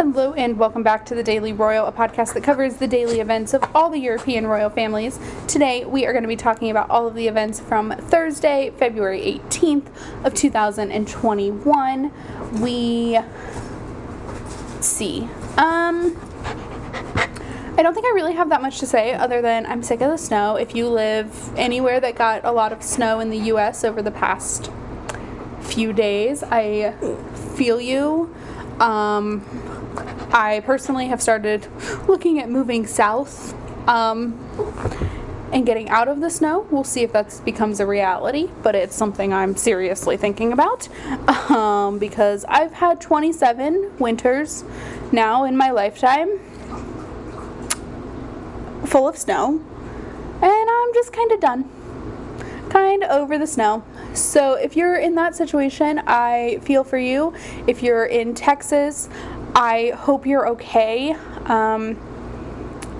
Hello and welcome back to the Daily Royal, a podcast that covers the daily events of all the European royal families. Today we are going to be talking about all of the events from Thursday, February 18th of 2021. We see. Um I don't think I really have that much to say other than I'm sick of the snow. If you live anywhere that got a lot of snow in the US over the past few days, I feel you. Um, I personally have started looking at moving south um, and getting out of the snow. We'll see if that becomes a reality, but it's something I'm seriously thinking about um, because I've had 27 winters now in my lifetime full of snow, and I'm just kind of done. Kind of over the snow. So, if you're in that situation, I feel for you. If you're in Texas, I hope you're okay. Um,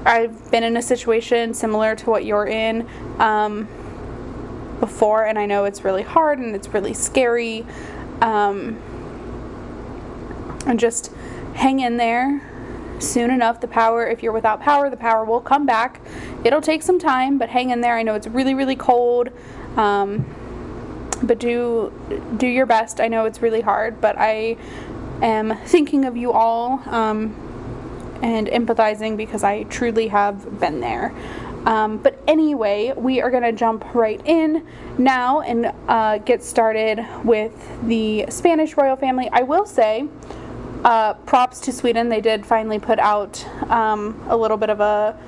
I've been in a situation similar to what you're in um, before, and I know it's really hard and it's really scary. Um, and just hang in there. Soon enough, the power, if you're without power, the power will come back. It'll take some time, but hang in there. I know it's really, really cold. Um, but do do your best. I know it's really hard, but I am thinking of you all um, and empathizing because I truly have been there. Um, but anyway, we are going to jump right in now and uh, get started with the Spanish royal family. I will say, uh, props to Sweden. They did finally put out um, a little bit of a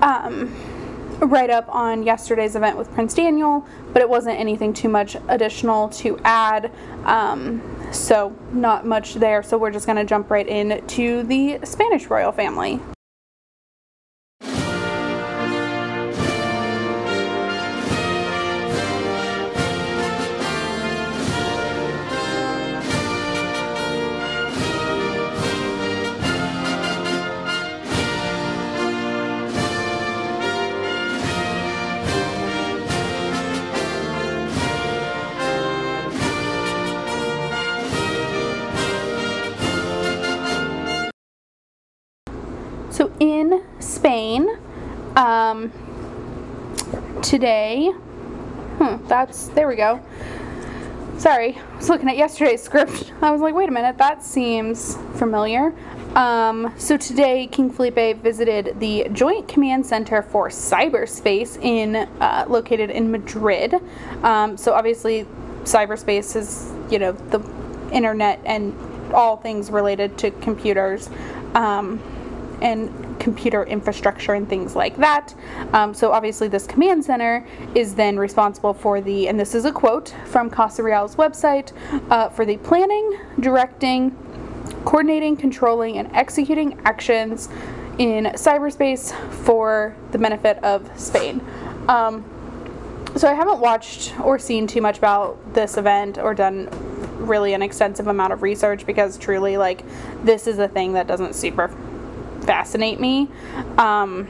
um, write up on yesterday's event with Prince Daniel, but it wasn't anything too much additional to add. Um, so, not much there. So, we're just going to jump right into the Spanish royal family. Um, today, hmm, that's, there we go. Sorry, I was looking at yesterday's script. I was like, wait a minute, that seems familiar. Um, so today, King Felipe visited the Joint Command Center for Cyberspace in uh, located in Madrid. Um, so obviously, cyberspace is you know the internet and all things related to computers. Um, and computer infrastructure and things like that. Um, so obviously this command center is then responsible for the, and this is a quote from Casa Real's website, uh, for the planning, directing, coordinating, controlling, and executing actions in cyberspace for the benefit of Spain. Um, so I haven't watched or seen too much about this event or done really an extensive amount of research because truly like this is a thing that doesn't super fascinate me. Um,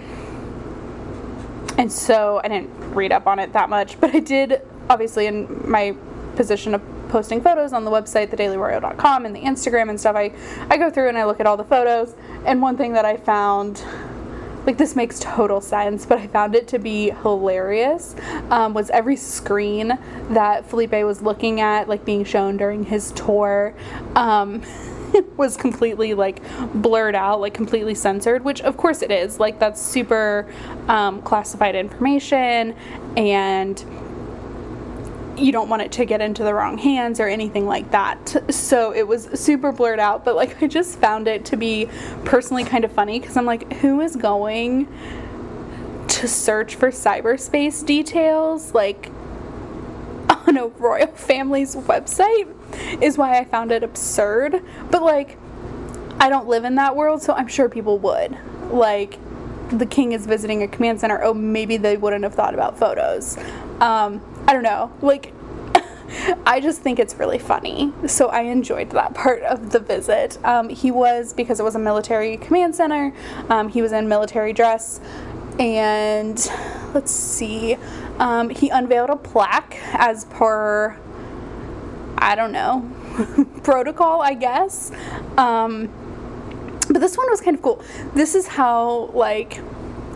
and so I didn't read up on it that much, but I did, obviously, in my position of posting photos on the website, thedailyroyal.com, and the Instagram and stuff, I, I go through and I look at all the photos. And one thing that I found like this makes total sense, but I found it to be hilarious. Um, was every screen that Felipe was looking at, like being shown during his tour, um, was completely like blurred out, like completely censored, which of course it is. Like that's super um, classified information and you don't want it to get into the wrong hands or anything like that. So it was super blurred out, but like I just found it to be personally kind of funny because I'm like, who is going to search for cyberspace details like on a royal family's website? Is why I found it absurd. But like, I don't live in that world, so I'm sure people would. Like, the king is visiting a command center. Oh, maybe they wouldn't have thought about photos. Um, I don't know. Like, I just think it's really funny. So I enjoyed that part of the visit. Um, he was, because it was a military command center, um, he was in military dress. And let's see, um, he unveiled a plaque as per, I don't know protocol, I guess. Um, but this one was kind of cool. This is how like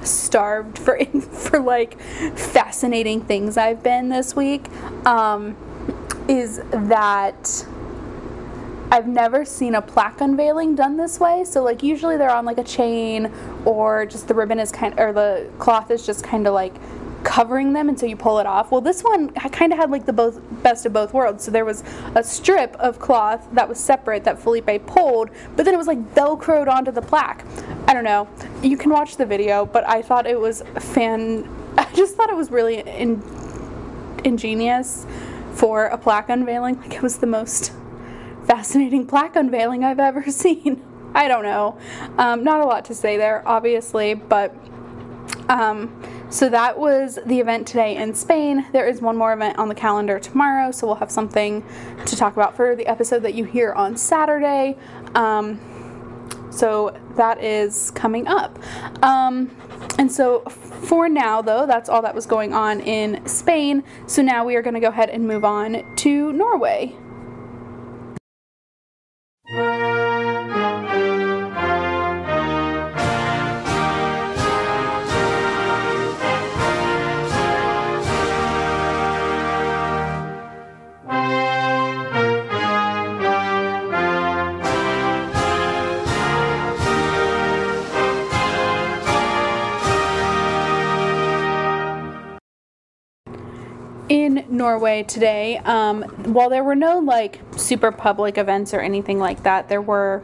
starved for for like fascinating things I've been this week. Um, is that I've never seen a plaque unveiling done this way. So like usually they're on like a chain or just the ribbon is kind or the cloth is just kind of like covering them until you pull it off. Well, this one kind of had like the both best of both worlds. So there was a strip of cloth that was separate that Felipe pulled, but then it was like velcroed onto the plaque. I don't know. You can watch the video, but I thought it was fan. I just thought it was really in, ingenious for a plaque unveiling. Like it was the most fascinating plaque unveiling I've ever seen. I don't know. Um, not a lot to say there, obviously, but. Um, so that was the event today in Spain. There is one more event on the calendar tomorrow, so we'll have something to talk about for the episode that you hear on Saturday. Um, so that is coming up. Um, and so for now, though, that's all that was going on in Spain. So now we are going to go ahead and move on to Norway. Norway today, um, while there were no like super public events or anything like that, there were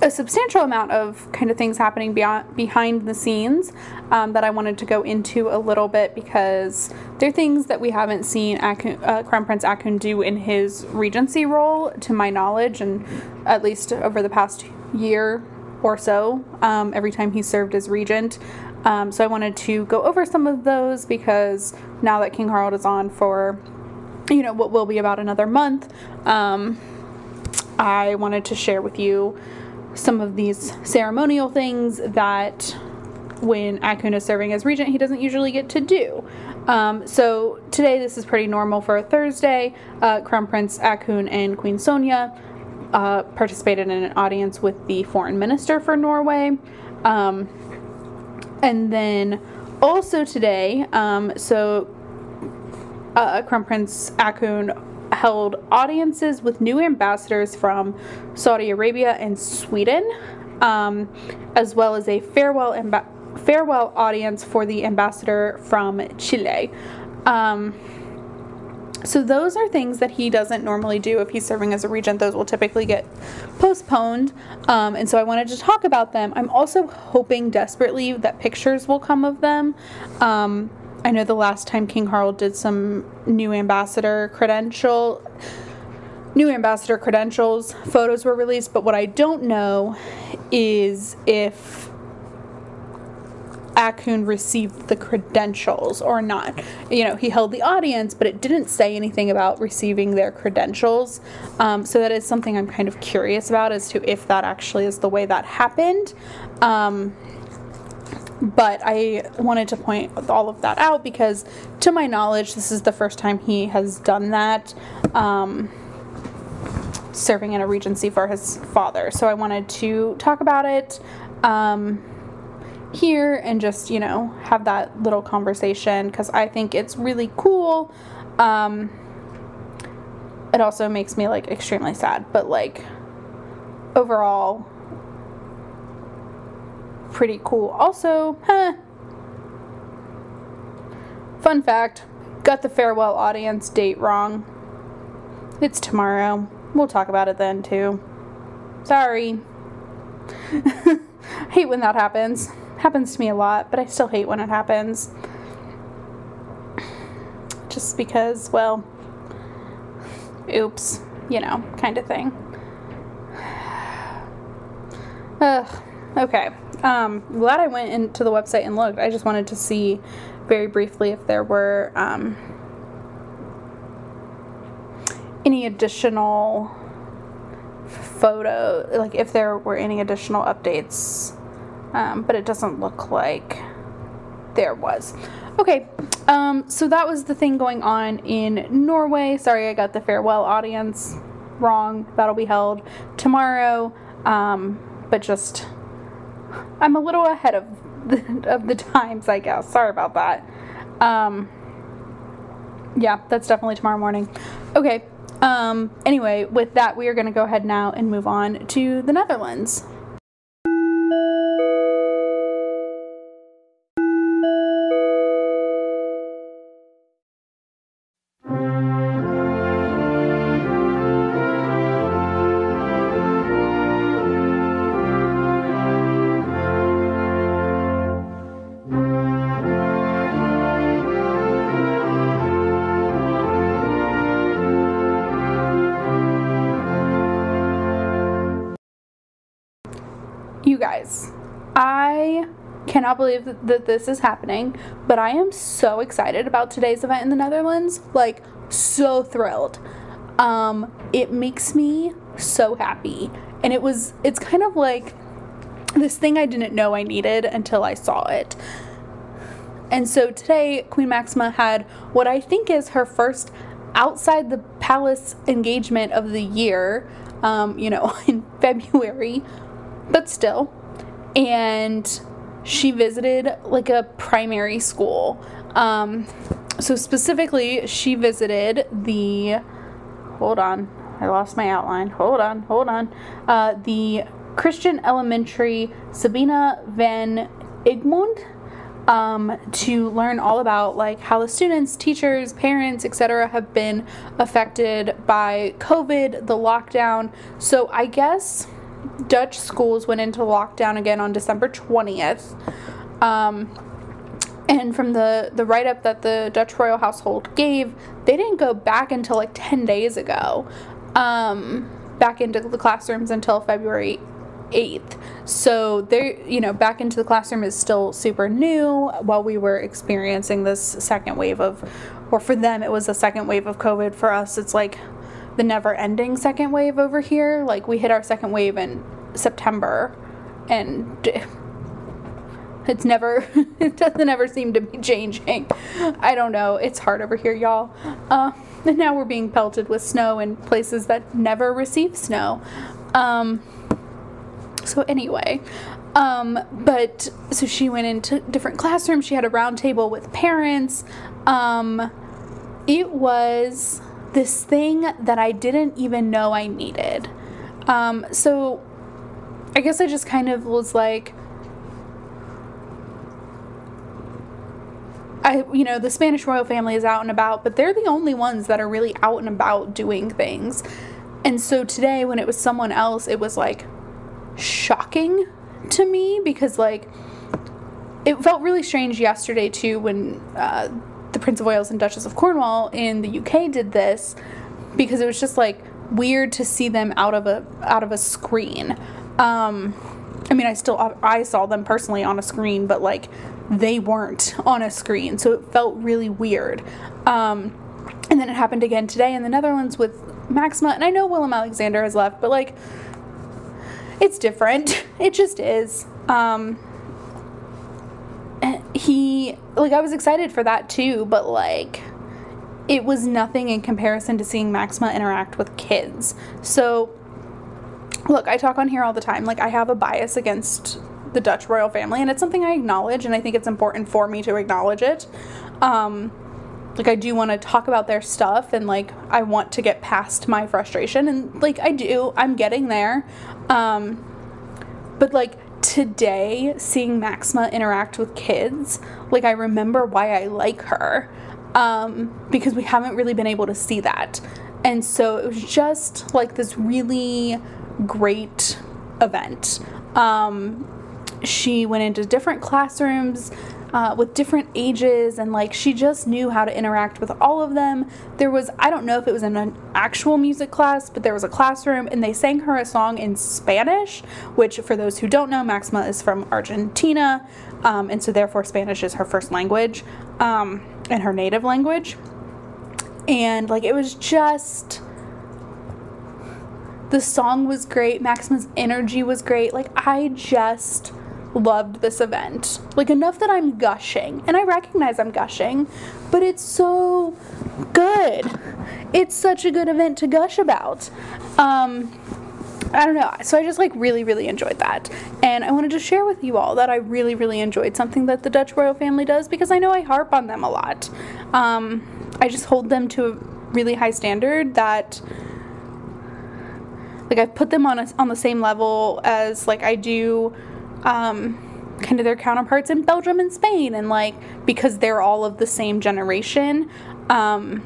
a substantial amount of kind of things happening beyond behind the scenes um, that I wanted to go into a little bit because they're things that we haven't seen Haakon, uh, Crown Prince Haakon do in his regency role, to my knowledge, and at least over the past year or so, um, every time he served as regent. Um, so I wanted to go over some of those because now that King Harald is on for, you know, what will be about another month, um, I wanted to share with you some of these ceremonial things that when Haakon is serving as regent, he doesn't usually get to do. Um, so today, this is pretty normal for a Thursday. Uh, Crown Prince Haakon and Queen Sonja uh, participated in an audience with the foreign minister for Norway. Um, and then also today, um, so uh, Crown Prince Haakon held audiences with new ambassadors from Saudi Arabia and Sweden, um, as well as a farewell amb- farewell audience for the ambassador from Chile. Um, so those are things that he doesn't normally do if he's serving as a regent. Those will typically get postponed. Um, and so I wanted to talk about them. I'm also hoping desperately that pictures will come of them. Um, I know the last time King Harald did some new ambassador credential new ambassador credentials photos were released, but what I don't know is if Haakon received the credentials or not. You know, he held the audience, but it didn't say anything about receiving their credentials. Um, so that is something I'm kind of curious about as to if that actually is the way that happened. Um, but I wanted to point all of that out because, to my knowledge, this is the first time he has done that. Um, serving in a regency for his father. So I wanted to talk about it. Um, here and just, you know, have that little conversation because I think it's really cool. Um, it also makes me like extremely sad, but like overall, pretty cool. Also, huh, fun fact got the farewell audience date wrong. It's tomorrow. We'll talk about it then too. Sorry. hate when that happens happens to me a lot, but I still hate when it happens. Just because, well, oops, you know, kind of thing. Ugh, okay. Um, glad I went into the website and looked. I just wanted to see very briefly if there were um, any additional photo, like if there were any additional updates um, but it doesn't look like there was. Okay, um, so that was the thing going on in Norway. Sorry, I got the farewell audience wrong. That'll be held tomorrow. Um, but just, I'm a little ahead of the, of the times, I guess. Sorry about that. Um, yeah, that's definitely tomorrow morning. Okay. Um, anyway, with that, we are going to go ahead now and move on to the Netherlands. You guys, I cannot believe that, this is happening, but I am so excited about today's event in the Netherlands. Like, so thrilled. Um, it makes me so happy. And it was, it's kind of like this thing I didn't know I needed until I saw it. And so today, Queen Maxima had what I think is her first outside the palace engagement of the year, um, you know, in February, but still. And she visited like a primary school. Um, so specifically, she visited the. Hold on, I lost my outline. Hold on, hold on. Uh, the Christian Elementary Sabina van Egmond um, to learn all about like how the students, teachers, parents, etc., have been affected by COVID, the lockdown. So I guess Dutch schools went into lockdown again on December twentieth. Um, and from the the write up that the Dutch royal household gave, they didn't go back until like ten days ago, um, back into the classrooms until February 8th. So they're, you know, back into the classroom is still super new while we were experiencing this second wave of, or for them, it was the second wave of COVID. For us, it's like the never ending second wave over here. Like we hit our second wave in September and it's never, it doesn't ever seem to be changing. I don't know. It's hard over here, y'all. Uh, and now we're being pelted with snow in places that never receive snow. Um, so anyway, um, but so she went into different classrooms. She had a round table with parents. Um, it was this thing that I didn't even know I needed. Um, so I guess I just kind of was like, I, you know, the Spanish royal family is out and about, but they're the only ones that are really out and about doing things. And so today, when it was someone else, it was like, shocking to me because like it felt really strange yesterday too when uh, the Prince of Wales and Duchess of Cornwall in the UK did this because it was just like weird to see them out of a out of a screen. Um, I mean, I still I saw them personally on a screen, but like they weren't on a screen, so it felt really weird. Um, and then it happened again today in the Netherlands with Maxima, and I know Willem Alexander has left, but like it's different. It just is. Um, he like I was excited for that too, but like it was nothing in comparison to seeing Maxima interact with kids. So look, I talk on here all the time. Like I have a bias against the Dutch royal family and it's something I acknowledge and I think it's important for me to acknowledge it. Um like I do want to talk about their stuff and like I want to get past my frustration and like I do I'm getting there um but like today seeing Maxima interact with kids like I remember why I like her um because we haven't really been able to see that. And so it was just like this really great event. Um she went into different classrooms uh, with different ages and like she just knew how to interact with all of them. There was i don't know if it was an actual music class but there was a classroom and they sang her a song in spanish which for those who don't know maxima is from argentina um, and so therefore spanish is her first language um, and her native language. And like it was just the song was great maxima's energy was great like i just loved this event. Like, enough that I'm gushing. And I recognize I'm gushing, but it's so good. it's such a good event to gush about. Um, I don't know. So I just like really, really enjoyed that. And I wanted to share with you all that I really, really enjoyed something that the Dutch royal family does because I know I harp on them a lot. Um, I just hold them to a really high standard that like I put them on a, on the same level as like I do um, kind of their counterparts in Belgium and Spain and like because they're all of the same generation um,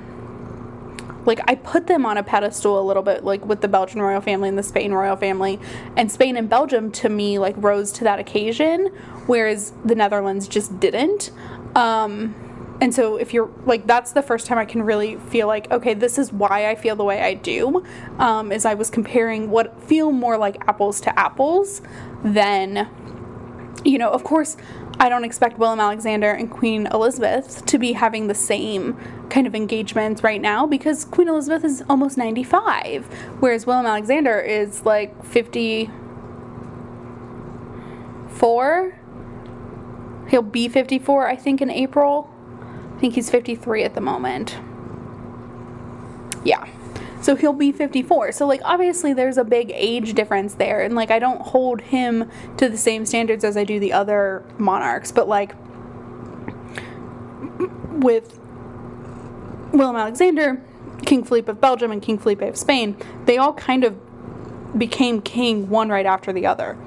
like I put them on a pedestal a little bit like with the Belgian royal family and the Spain royal family. And Spain and Belgium to me like rose to that occasion whereas the Netherlands just didn't. Um, and so if you're like that's the first time I can really feel like okay this is why I feel the way I do um, is I was comparing what feel more like apples to apples than you know of course I don't expect Willem Alexander and Queen Elizabeth to be having the same kind of engagements right now because Queen Elizabeth is almost 95, whereas Willem Alexander is like 54. He'll be 54, I think, in April. I think he's 53 at the moment. Yeah. So he'll be 54. So, like, obviously, there's a big age difference there. And, like, I don't hold him to the same standards as I do the other monarchs. But, like, with Willem Alexander, King Philippe of Belgium, and King Felipe of Spain, they all kind of became king one right after the other.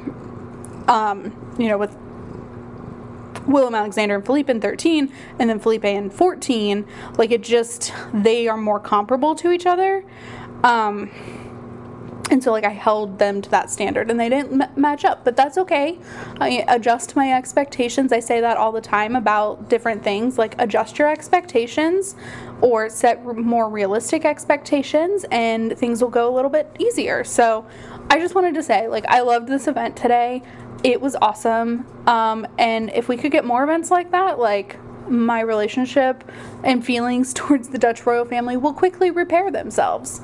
Um, you know, with Willem Alexander and Philippe in 13, and then Felipe in 14, like it just, they are more comparable to each other. Um, and so like i held them to that standard and they didn't m- match up but that's okay. I adjust my expectations. I say that all the time about different things like adjust your expectations or set more realistic expectations and things will go a little bit easier. So i just wanted to say like i loved this event today it was awesome. Um, and if we could get more events like that, like my relationship and feelings towards the Dutch royal family will quickly repair themselves.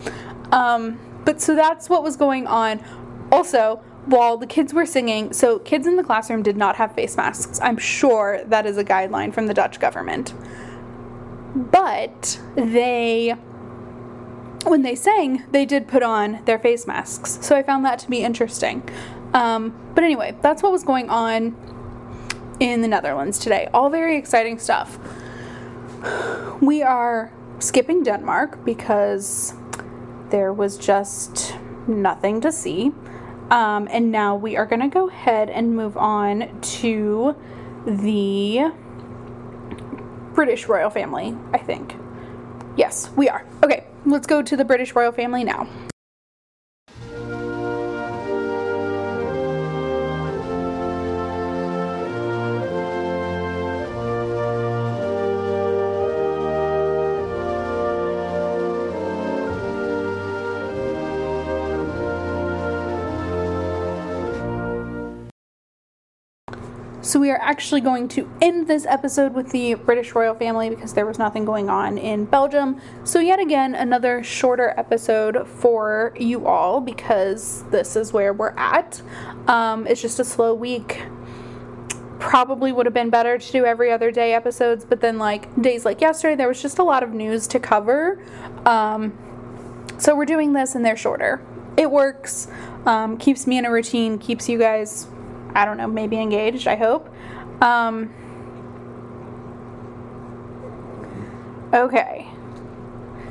Um, but so that's what was going on. Also, while the kids were singing, so kids in the classroom did not have face masks. I'm sure that is a guideline from the Dutch government. But they, when they sang, they did put on their face masks. So I found that to be interesting. Um, but anyway, that's what was going on in the Netherlands today. All very exciting stuff. We are skipping Denmark because there was just nothing to see. Um, and now we are going to go ahead and move on to the British royal family, I think. Yes, we are. Okay, let's go to the British royal family now. So we are actually going to end this episode with the British royal family because there was nothing going on in Belgium. So yet again, another shorter episode for you all because this is where we're at. Um, it's just a slow week. Probably would have been better to do every other day episodes, but then like days like yesterday, there was just a lot of news to cover. Um, so we're doing this and they're shorter. It works, um, keeps me in a routine, keeps you guys I don't know, maybe engaged, I hope. Um, okay.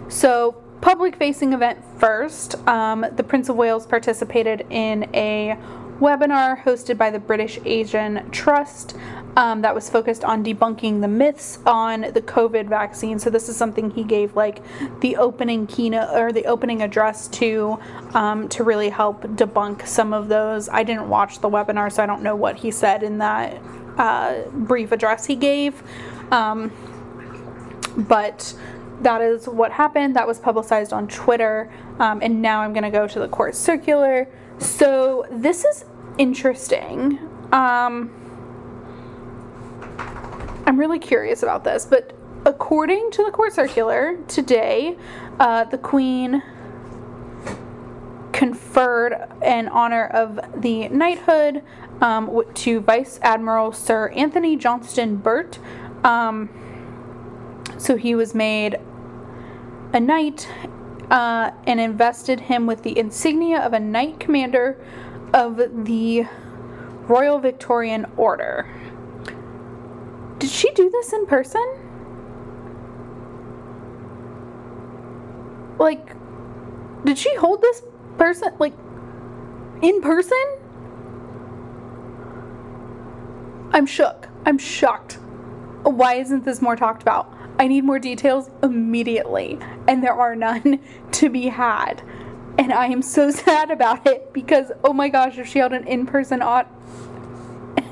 So, public facing event first. Um, the Prince of Wales participated in a webinar hosted by the British Asian Trust um, that was focused on debunking the myths on the COVID vaccine. So this is something he gave like the opening keynote or the opening address to um, to really help debunk some of those. I didn't watch the webinar, so I don't know what he said in that uh, brief address he gave. Um, but that is what happened. That was publicized on Twitter. Um, and now I'm going to go to the court circular. So this is interesting. Um, I'm really curious about this, but according to the court circular today, uh, the Queen conferred an honor of the knighthood um, to Vice Admiral Sir Anthony Johnstone-Burt. Um, so he was made a knight uh, and invested him with the insignia of a knight commander of the Royal Victorian Order. Did she do this in person? Like, did she hold this person, like, in person? I'm shook. I'm shocked. Why isn't this more talked about? I need more details immediately, and there are none to be had. And I am so sad about it because, oh my gosh, if she held an in person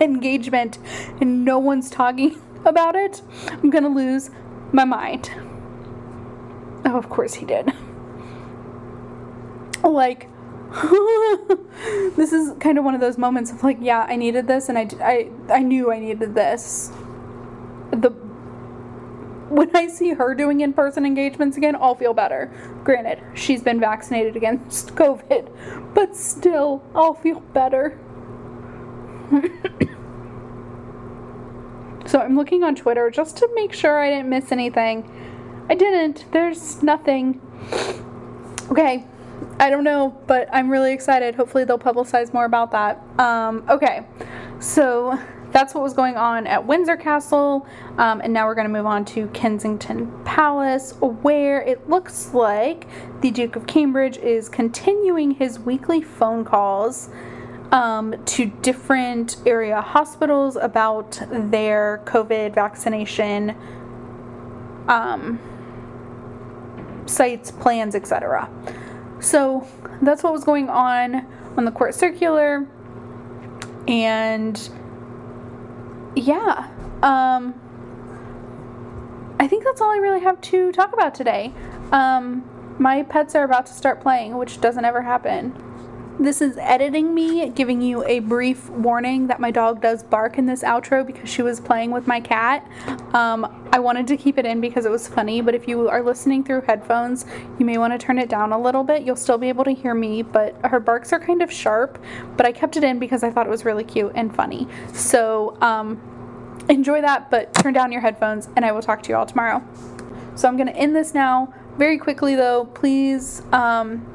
engagement and no one's talking about it, I'm gonna lose my mind. Oh, of course he did. Like, this is kind of one of those moments of like, yeah, I needed this, and I, I, I knew I needed this. When I see her doing in person engagements again, I'll feel better. Granted, she's been vaccinated against COVID, but still, I'll feel better. so I'm looking on Twitter just to make sure I didn't miss anything. I didn't. There's nothing. Okay. I don't know, but I'm really excited. Hopefully, they'll publicize more about that. Um, okay. So that's what was going on at Windsor Castle. Um, and now we're going to move on to Kensington Palace, where it looks like the Duke of Cambridge is continuing his weekly phone calls um, to different area hospitals about their COVID vaccination um, sites, plans, etc. So that's what was going on on the court circular. And yeah, um, I think that's all I really have to talk about today. Um, my pets are about to start playing, which doesn't ever happen. This is editing me, giving you a brief warning that my dog does bark in this outro because she was playing with my cat. Um, I wanted to keep it in because it was funny, but if you are listening through headphones, you may want to turn it down a little bit. You'll still be able to hear me, but her barks are kind of sharp, but I kept it in because I thought it was really cute and funny. So, um, enjoy that, but turn down your headphones, and I will talk to you all tomorrow. So I'm going to end this now. Very quickly, though, please um,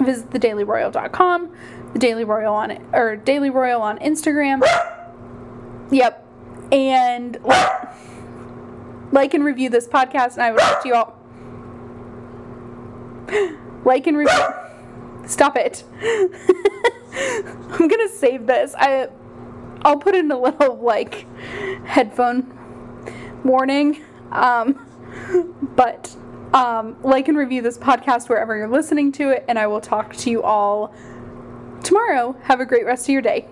visit thedailyroyal.com, the Daily Royal on or Daily Royal on Instagram. yep, and like, like and review this podcast, and I will talk to you all. like and review. Stop it. I'm gonna save this. I I'll put in a little like headphone warning. Um, but um, like and review this podcast wherever you're listening to it, and I will talk to you all tomorrow. Have a great rest of your day.